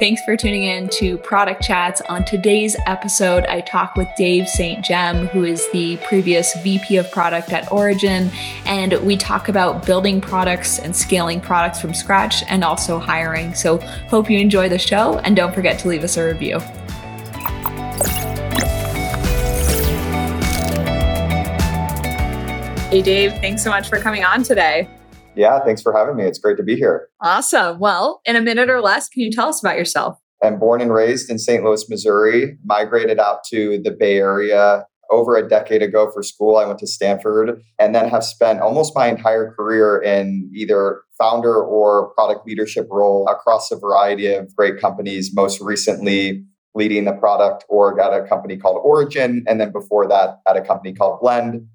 Thanks for tuning in to Product Chats. On today's episode, I talk with Dave St. Geme, who is the previous VP of Product at Origin, and we talk about building products and scaling products from scratch and also hiring. So, hope you enjoy the show and don't forget to leave us a review. Hey, Dave, thanks so much for coming on today. Yeah, thanks for having me. It's great to be here. Awesome. Well, in a minute or less, can you tell us about yourself? I'm born and raised in St. Louis, Missouri, migrated out to the Bay Area over a decade ago for school. I went to Stanford and then have spent almost my entire career in either founder or product leadership role across a variety of great companies, most recently leading the product org at a company called Origin. And then before that, at a company called Blend.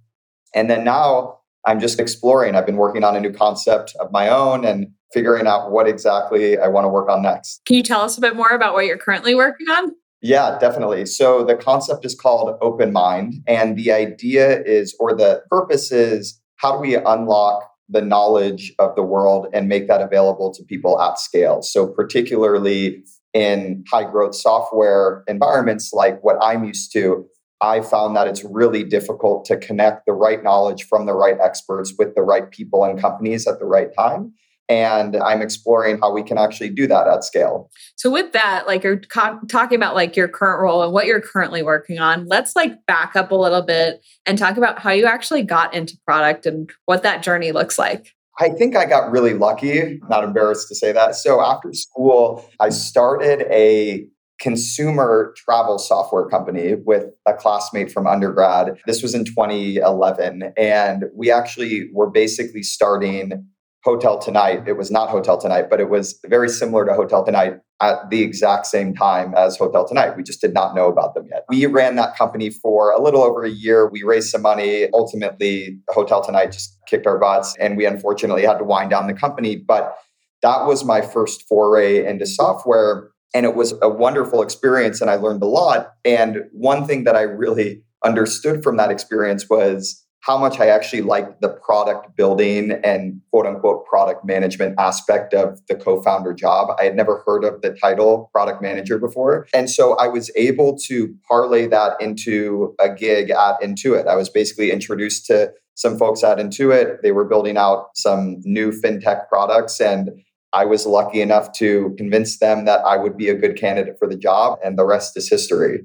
And then now I'm just exploring. I've been working on a new concept of my own and figuring out what exactly I want to work on next. Can you tell us a bit more about what you're currently working on? Yeah, definitely. So the concept is called OpenMind. And the idea is, or the purpose is, how do we unlock the knowledge of the world and make that available to people at scale? So, particularly in high growth software environments like what I'm used to, I found that it's really difficult to connect the right knowledge from the right experts with the right people and companies at the right time. And I'm exploring how we can actually do that at scale. So, with that, like you're co- talking about like your current role and what you're currently working on, let's like back up a little bit and talk about how you actually got into product and what that journey looks like. I think I got really lucky, not embarrassed to say that. So, after school, I started a consumer travel software company with a classmate from undergrad. This was in 2011. And we actually were basically starting Hotel Tonight. It was not Hotel Tonight, but it was very similar to Hotel Tonight at the exact same time as Hotel Tonight. We just did not know about them yet. We ran that company for a little over a year. We raised some money. Ultimately, Hotel Tonight just kicked our butts, and we unfortunately had to wind down the company. But that was my first foray into software and it was a wonderful experience and I learned a lot. And one thing that I really understood from that experience was how much I actually liked the product building and quote unquote product management aspect of the co founder job. I had never heard of the title product manager before. And so I was able to parlay that into a gig at Intuit. I was basically introduced to some folks at Intuit. They were building out some new fintech products and I was lucky enough to convince them that I would be a good candidate for the job, and the rest is history.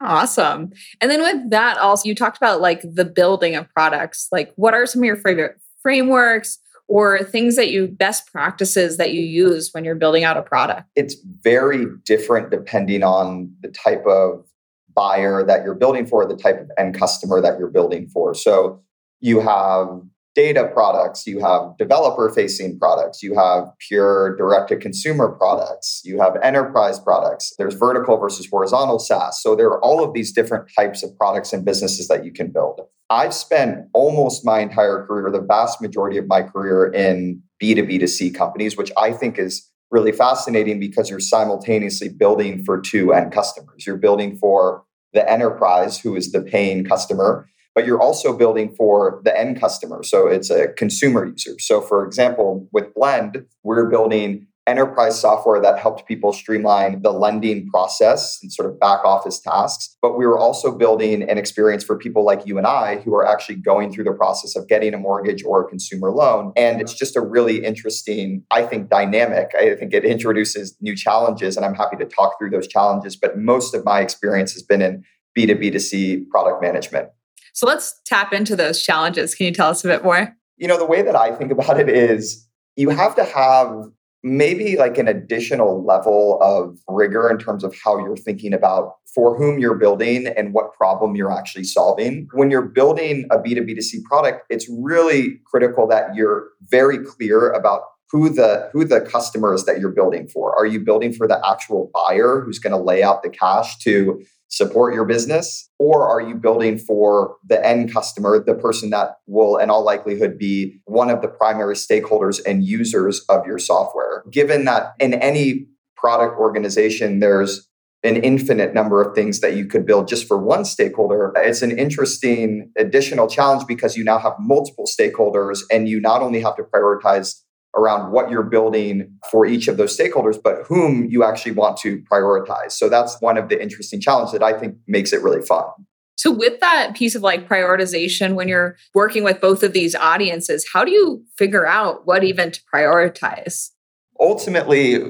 Awesome. And then with that, also, you talked about like the building of products. Like, what are some of your favorite frameworks or things that you best practices that you use when you're building out a product? It's very different depending on the type of buyer that you're building for, the type of end customer that you're building for. So, you have data products, you have developer facing products, you have pure direct to consumer products, you have enterprise products, there's vertical versus horizontal SaaS. So there are all of these different types of products and businesses that you can build. I've spent almost my entire career, the vast majority of my career in B2B2C companies, which I think is really fascinating because you're simultaneously building for two end customers. You're building for the enterprise, who is the paying customer, but you're also building for the end customer. So it's a consumer user. So, for example, with Blend, we're building enterprise software that helped people streamline the lending process and sort of back office tasks. But we were also building an experience for people like you and I who are actually going through the process of getting a mortgage or a consumer loan. And it's just a really interesting, I think, dynamic. I think it introduces new challenges, and I'm happy to talk through those challenges. But most of my experience has been in B2B2C product management. So let's tap into those challenges. Can you tell us a bit more? You know, the way that I think about it is you have to have maybe like an additional level of rigor in terms of how you're thinking about for whom you're building and what problem you're actually solving. When you're building a B2B2C product, it's really critical that you're very clear about who the who the customers that you're building for. Are you building for the actual buyer who's going to lay out the cash to support your business? Or are you building for the end customer, the person that will, in all likelihood, be one of the primary stakeholders and users of your software? Given that in any product organization, there's an infinite number of things that you could build just for one stakeholder. It's an interesting additional challenge because you now have multiple stakeholders and you not only have to prioritize around what you're building for each of those stakeholders, but whom you actually want to prioritize. So that's one of the interesting challenges that I think makes it really fun. So, with that piece of like prioritization, when you're working with both of these audiences, how do you figure out what even to prioritize? Ultimately,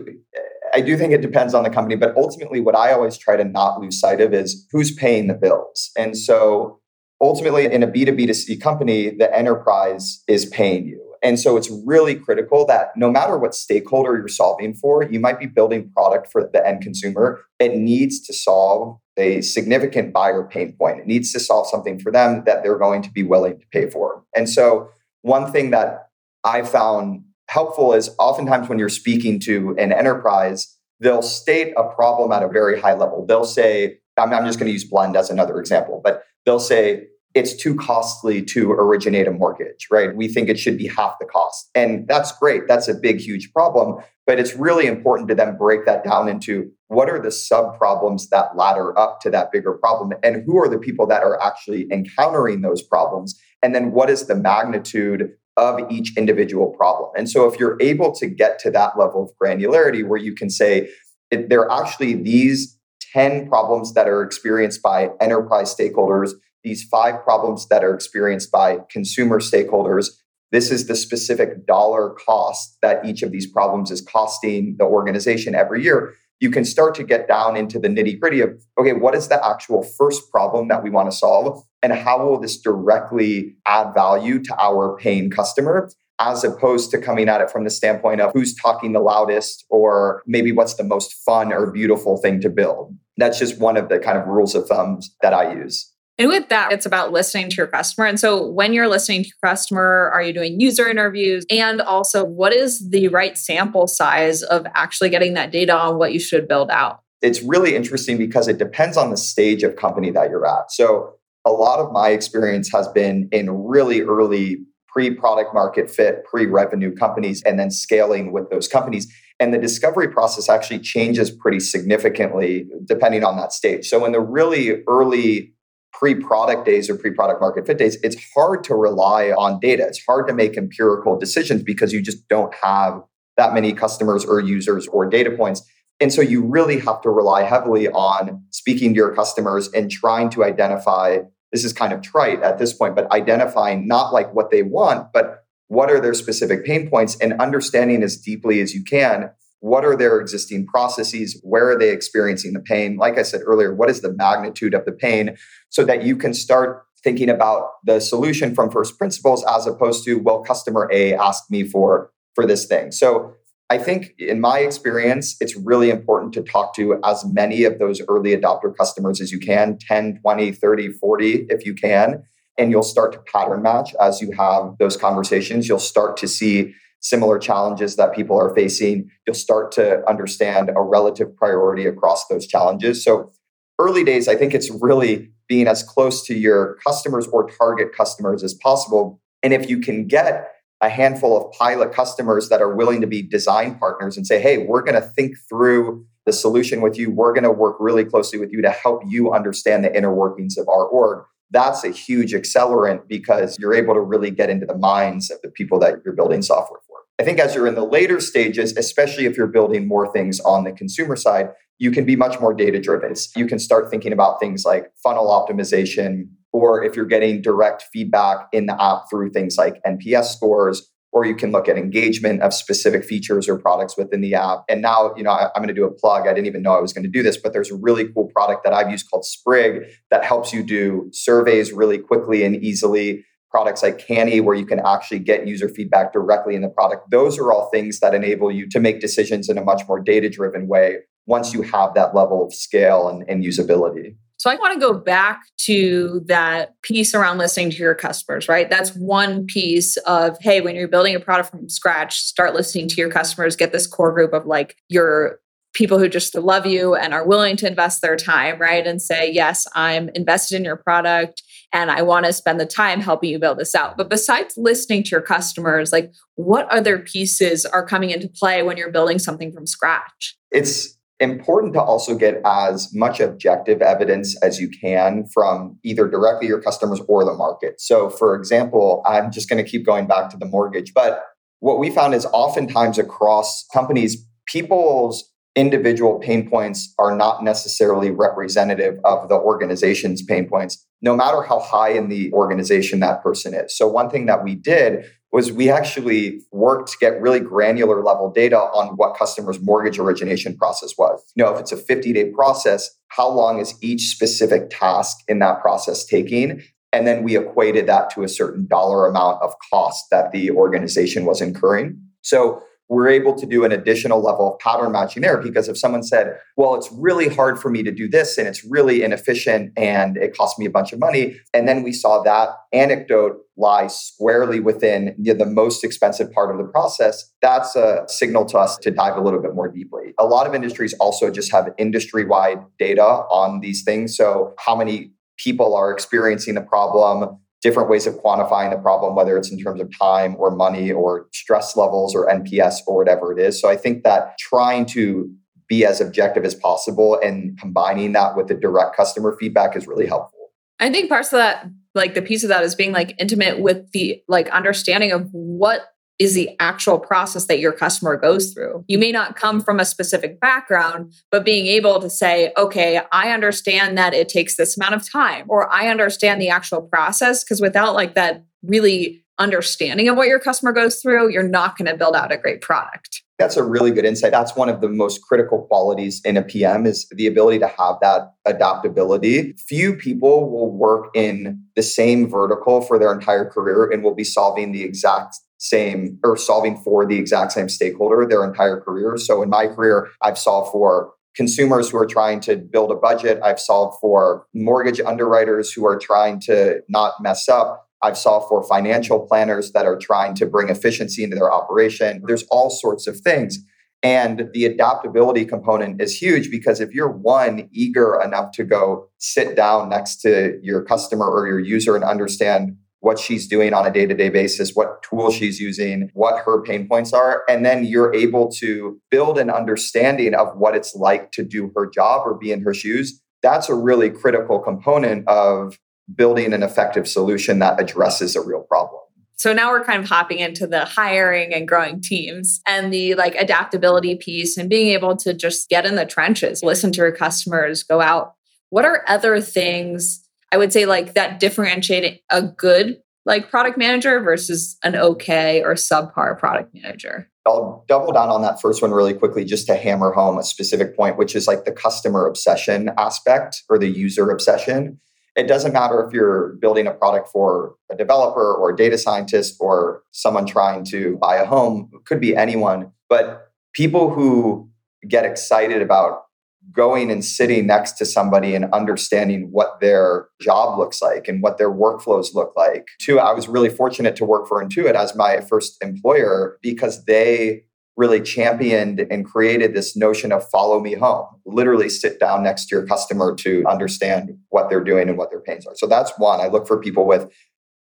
I do think it depends on the company, but ultimately, what I always try to not lose sight of is who's paying the bills. And so, ultimately, in a B2B2C company, the enterprise is paying you. And so it's really critical that no matter what stakeholder you're solving for, you might be building product for the end consumer. It needs to solve a significant buyer pain point. It needs to solve something for them that they're going to be willing to pay for. And so one thing that I found helpful is oftentimes when you're speaking to an enterprise, they'll state a problem at a very high level. They'll say, I'm, just going to use Blend as another example, but they'll say, it's too costly to originate a mortgage, right? We think it should be half the cost. And that's great. That's a big, huge problem. But it's really important to then break that down into what are the sub problems that ladder up to that bigger problem? And who are the people that are actually encountering those problems? And then what is the magnitude of each individual problem? And so if you're able to get to that level of granularity where you can say, there are actually these 10 problems that are experienced by enterprise stakeholders these five problems that are experienced by consumer stakeholders. This is the specific dollar cost that each of these problems is costing the organization every year. You can start to get down into the nitty gritty of okay, what is the actual first problem that we want to solve? And how will this directly add value to our paying customer? as opposed to coming at it from the standpoint of who's talking the loudest or maybe what's the most fun or beautiful thing to build. That's just one of the kind of rules of thumbs that I use. And with that, it's about listening to your customer. And so when you're listening to your customer, are you doing user interviews? And also, what is the right sample size of actually getting that data on what you should build out? It's really interesting because it depends on the stage of company that you're at. So a lot of my experience has been in really early pre product market fit, pre revenue companies, and then scaling with those companies. And the discovery process actually changes pretty significantly depending on that stage. So, in the really early pre-product days or pre-product market fit days, it's hard to rely on data. It's hard to make empirical decisions because you just don't have that many customers or users or data points. And so you really have to rely heavily on speaking to your customers and trying to identify this is kind of trite at this point, but identifying not like what they want, but what are their specific pain points and understanding as deeply as you can what are their existing processes? Where are they experiencing the pain? Like I said earlier, what is the magnitude of the pain so that you can start thinking about the solution from first principles as opposed to, well, customer A asked me for, for this thing. So I think in my experience, it's really important to talk to as many of those early adopter customers as you can 10, 20, 30, 40, if you can. And you'll start to pattern match as you have those conversations. You'll start to see similar challenges that people are facing, you'll start to understand a relative priority across those challenges. So, early days, I think it's really being as close to your customers or target customers as possible. And if you can get a handful of pilot customers that are willing to be design partners and say, hey, we're going to think through the solution with you. We're going to work really closely with you to help you understand the inner workings of our org. That's a huge accelerant because you're able to really get into the minds of the people that you're building software for. I think as you're in the later stages, especially if you're building more things on the consumer side, you can be much more data driven. You can start thinking about things like funnel optimization, or if you're getting direct feedback in the app through things like NPS scores, or you can look at engagement of specific features or products within the app. And now, you know, I, am going to do a plug. I didn't even know I was going to do this, but there's a really cool product that I've used called Sprig that helps you do surveys really quickly and easily products like Canny, where you can actually get user feedback directly in the product. Those are all things that enable you to make decisions in a much more data driven way once you have that level of scale and, and usability. So I want to go back to that piece around listening to your customers, right? That's one piece of, hey, when you're building a product from scratch, start listening to your customers, get this core group of like your people who just love you and are willing to invest their time, right? And say, yes, I'm invested in your product and I want to spend the time helping you build this out. But besides listening to your customers, like what other pieces are coming into play when you're building something from scratch? It's important to also get as much objective evidence as you can from either directly your customers or the market. So, for example, I'm just going to keep going back to the mortgage, but what we found is oftentimes across companies, people's individual pain points are not necessarily representative of the organization's pain points, no matter how high in the organization that person is. So, one thing that we did was we actually worked to get really granular level data on what customers' mortgage origination process was. You know, if it's a 50 day process, how long is each specific task in that process taking? And then we equated that to a certain dollar amount of cost that the organization was incurring. So we're able to do an additional level of pattern matching there because if someone said, well, it's really hard for me to do this and it's really inefficient and it costs me a bunch of money. And then we saw that anecdote lie squarely within the most expensive part of the process. That's a signal to us to dive a little bit more deeply. A lot of industries also just have industry wide data on these things. So, how many people are experiencing the problem? Different ways of quantifying the problem, whether it's in terms of time or money or stress levels or NPS or whatever it is. So I think that trying to be as objective as possible and combining that with the direct customer feedback is really helpful. I think parts of that, like the piece of that is being like intimate with the like understanding of what is the actual process that your customer goes through. You may not come from a specific background, but being able to say, okay, I understand that it takes this amount of time, or I understand the actual process. Because without like that really understanding of what your customer goes through, you're not going to build out a great product. That's a really good insight. That's one of the most critical qualities in a PM is the ability to have that adaptability. Few people will work in the same vertical for their entire career and will be solving the exact same or solving for the exact same stakeholder their entire career. So in my career, I've solved for consumers who are trying to build a budget. I've solved for mortgage underwriters who are trying to not mess up. I've solved for financial planners that are trying to bring efficiency into their operation. There's all sorts of things. And the adaptability component is huge because if you're one eager enough to go sit down next to your customer or your user and understand what she's doing on a day to day basis, what tools she's using, what her pain points are. And then you're able to build an understanding of what it's like to do her job or be in her shoes. That's a really critical component of building an effective solution that addresses a real problem. So now we're kind of hopping into the hiring and growing teams and the like adaptability piece and being able to just get in the trenches, listen to your customers, go out. What are other things I would say like that differentiating a good like product manager versus an okay or subpar product manager. I'll double down on that first one really quickly just to hammer home a specific point, which is like the customer obsession aspect or the user obsession. It doesn't matter if you're building a product for a developer or a data scientist or someone trying to buy a home, it could be anyone, but people who get excited about going and sitting next to somebody and understanding what their job looks like and what their workflows look like. Two, I was really fortunate to work for Intuit as my first employer because they really championed and created this notion of follow me home. Literally sit down next to your customer to understand what they're doing and what their pains are. So that's one. I look for people with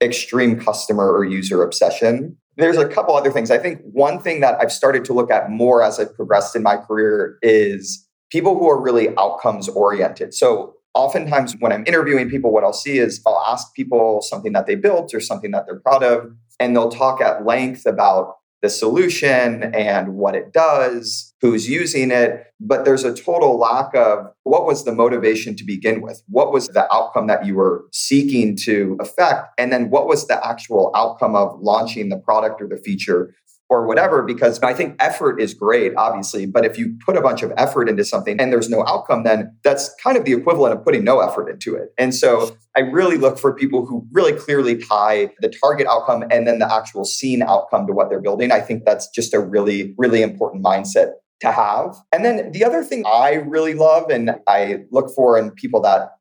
extreme customer or user obsession. There's a couple other things. I think one thing that I've started to look at more as I've progressed in my career is people who are really outcomes oriented. So oftentimes when I'm interviewing people, what I'll see is I'll ask people something that they built or something that they're proud of, and they'll talk at length about the solution and what it does, who's using it. But there's a total lack of what was the motivation to begin with? What was the outcome that you were seeking to affect? And then what was the actual outcome of launching the product or the feature or whatever, because I think effort is great, obviously. But if you put a bunch of effort into something and there's no outcome, then that's kind of the equivalent of putting no effort into it. And so I really look for people who really clearly tie the target outcome and then the actual scene outcome to what they're building. I think that's just a really, really important mindset to have. And then the other thing I really love and I look for in people that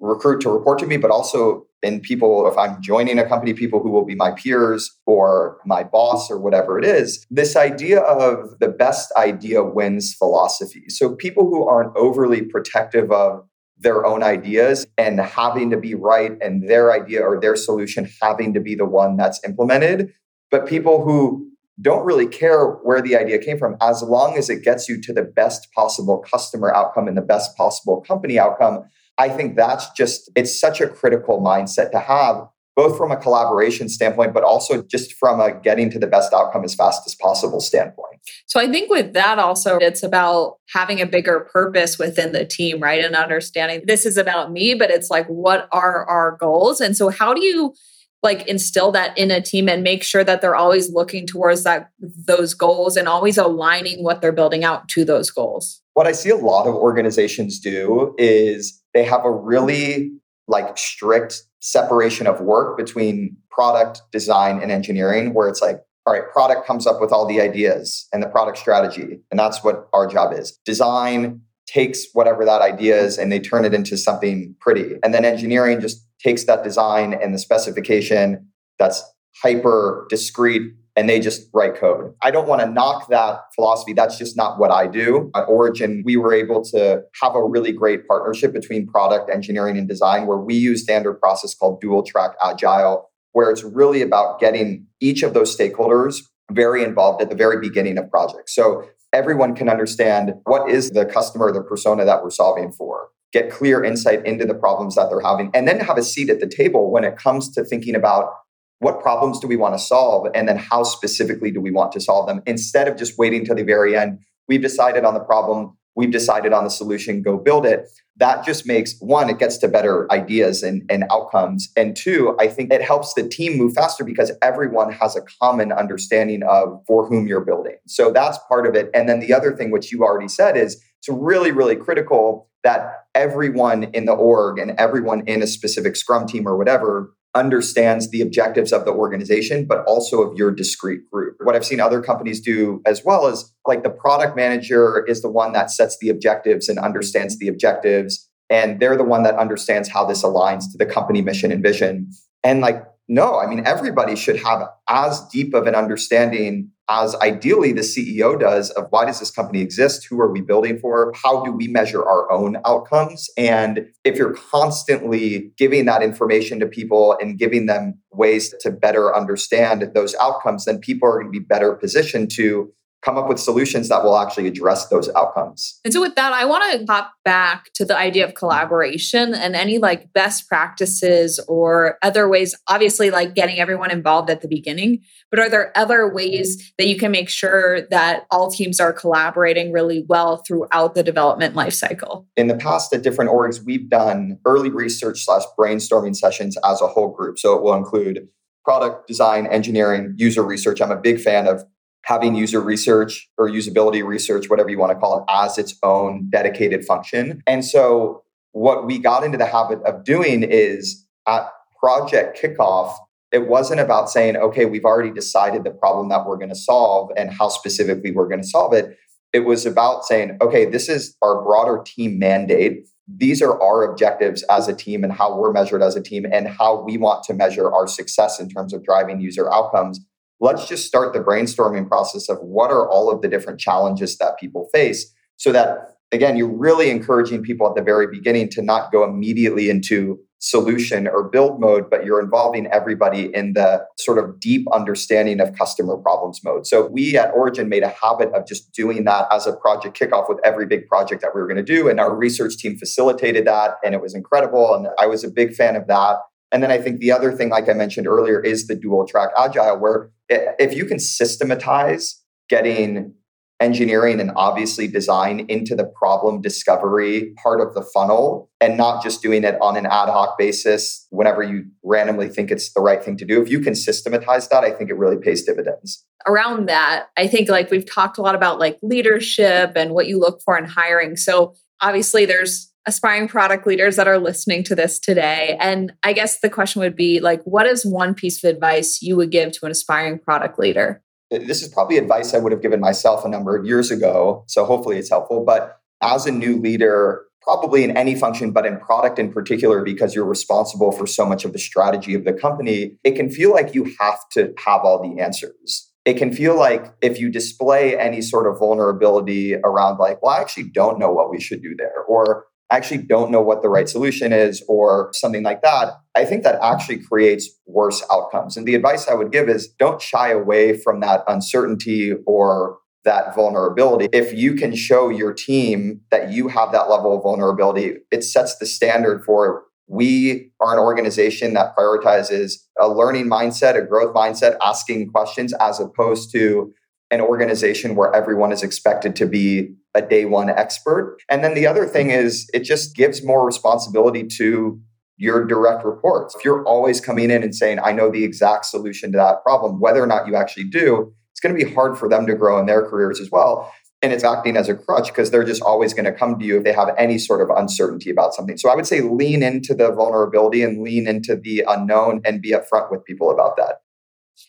recruit to report to me, but also in people, if I'm joining a company, people who will be my peers or my boss or whatever it is, this idea of the best idea wins philosophy. So people who aren't overly protective of their own ideas and having to be right and their idea or their solution having to be the one that's implemented, but people who don't really care where the idea came from as long as it gets you to the best possible customer outcome and the best possible company outcome I think that's just, it's such a critical mindset to have both from a collaboration standpoint, but also just from a getting to the best outcome as fast as possible standpoint. So I think with that also, it's about having a bigger purpose within the team, right? And understanding this is about me, but it's like, what are our goals? And so how do you like instill that in a team and make sure that they're always looking towards that those goals and always aligning what they're building out to those goals what i see a lot of organizations do is they have a really like strict separation of work between product design and engineering where it's like all right product comes up with all the ideas and the product strategy and that's what our job is. Design takes whatever that idea is and they turn it into something pretty. And then engineering just takes that design and the specification that's hyper discrete and they just write code. I don't want to knock that philosophy. That's just not what I do. At Origin, we were able to have a really great partnership between product engineering and design where we use standard process called dual track agile, where it's really about getting each of those stakeholders very involved at the very beginning of projects. So everyone can understand what is the customer, the persona that we're solving for get clear insight into the problems that they're having, and then have a seat at the table when it comes to thinking about what problems do we want to solve? And then how specifically do we want to solve them? Instead of just waiting till the very end we've decided on the problem we've decided on the solution go build it. That just makes one it gets to better ideas and, and outcomes. And two i think it helps the team move faster because everyone has a common understanding of for whom you're building. So that's part of it. And then the other thing which you already said is it's really really critical that everyone in the org and everyone in a specific scrum team or whatever understands the objectives of the organization, but also of your discrete group. What I've seen other companies do as well is like the product manager is the one that sets the objectives and understands the objectives. And they're the one that understands how this aligns to the company mission and vision. And like, no, I mean, everybody should have as deep of an understanding as ideally the CEO does of why does this company exist? Who are we building for? How do we measure our own outcomes? And if you're constantly giving that information to people and giving them ways to better understand those outcomes, then people are going to be better positioned to come up with solutions that will actually address those outcomes. And so with that, I want to hop back to the idea of collaboration and any like best practices or other ways, obviously like getting everyone involved at the beginning, but are there other ways that you can make sure that all teams are collaborating really well throughout the development lifecycle? In the past at different orgs, we've done early research slash brainstorming sessions as a whole group. So it will include product design, engineering, user research. I'm a big fan of having user research or usability research, whatever you want to call it, as its own dedicated function. And so, what we got into the habit of doing is at project kickoff, it wasn't about saying, okay, we've already decided the problem that we're going to solve and how specifically we're going to solve it. It was about saying, okay, this is our broader team mandate. These are our objectives as a team and how we're measured as a team and how we want to measure our success in terms of driving user outcomes let's just start the brainstorming process of what are all of the different challenges that people face so that again you're really encouraging people at the very beginning to not go immediately into solution or build mode but you're involving everybody in the sort of deep understanding of customer problems mode. So we at origin made a habit of just doing that as a project kickoff with every big project that we were going to do and our research team facilitated that and it was incredible and i was a big fan of that and then I think the other thing, like I mentioned earlier, is the dual track agile, where if you can systematize getting engineering and obviously design into the problem discovery part of the funnel and not just doing it on an ad hoc basis whenever you randomly think it's the right thing to do. If you can systematize that, I think it really pays dividends. Around that, I think like we've talked a lot about like leadership and what you look for in hiring. So obviously there's aspiring product leaders that are listening to this today. And I guess the question would be like, what is one piece of advice you would give to an aspiring product leader? This is probably advice I would have given myself a number of years ago. So hopefully it's helpful. But as a new leader, probably in any function, but in product in particular, because you're responsible for so much of the strategy of the company, it can feel like you have to have all the answers it can feel like if you display any sort of vulnerability around like well i actually don't know what we should do there or actually don't know what the right solution is or something like that, I think that actually creates worse outcomes. And the advice I would give is don't shy away from that uncertainty or that vulnerability. If you can show your team that you have that level of vulnerability, it sets the standard for we are an organization that prioritizes a learning mindset, a growth mindset, asking questions, as opposed to an organization where everyone is expected to be a day one expert. And then the other thing is, it just gives more responsibility to your direct reports. If you're always coming in and saying, I know the exact solution to that problem, whether or not you actually do, it's going to be hard for them to grow in their careers as well and it's acting as a crutch because they're just always going to come to you if they have any sort of uncertainty about something. So I would say lean into the vulnerability and lean into the unknown and be upfront with people about that.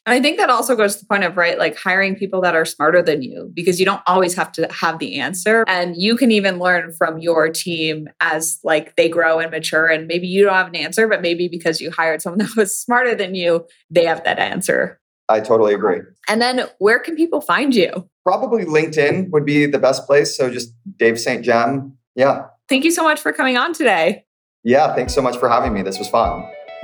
And I think that also goes to the point of, right, like hiring people that are smarter than you because you don't always have to have the answer. And you can even learn from your team as like they grow and mature. And maybe you don't have an answer, but maybe because you hired someone that was smarter than you, they have that answer. I totally agree. And then where can people find you? Probably LinkedIn would be the best place. So just Dave St. Geme. Yeah. Thank you so much for coming on today. Yeah, thanks so much for having me. This was fun.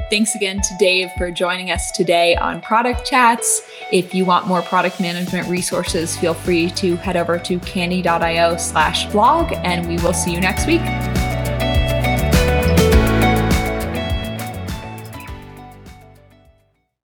Thanks again to Dave for joining us today on Product Chats. If you want more product management resources, feel free to head over to canny.io slash blog, and we will see you next week.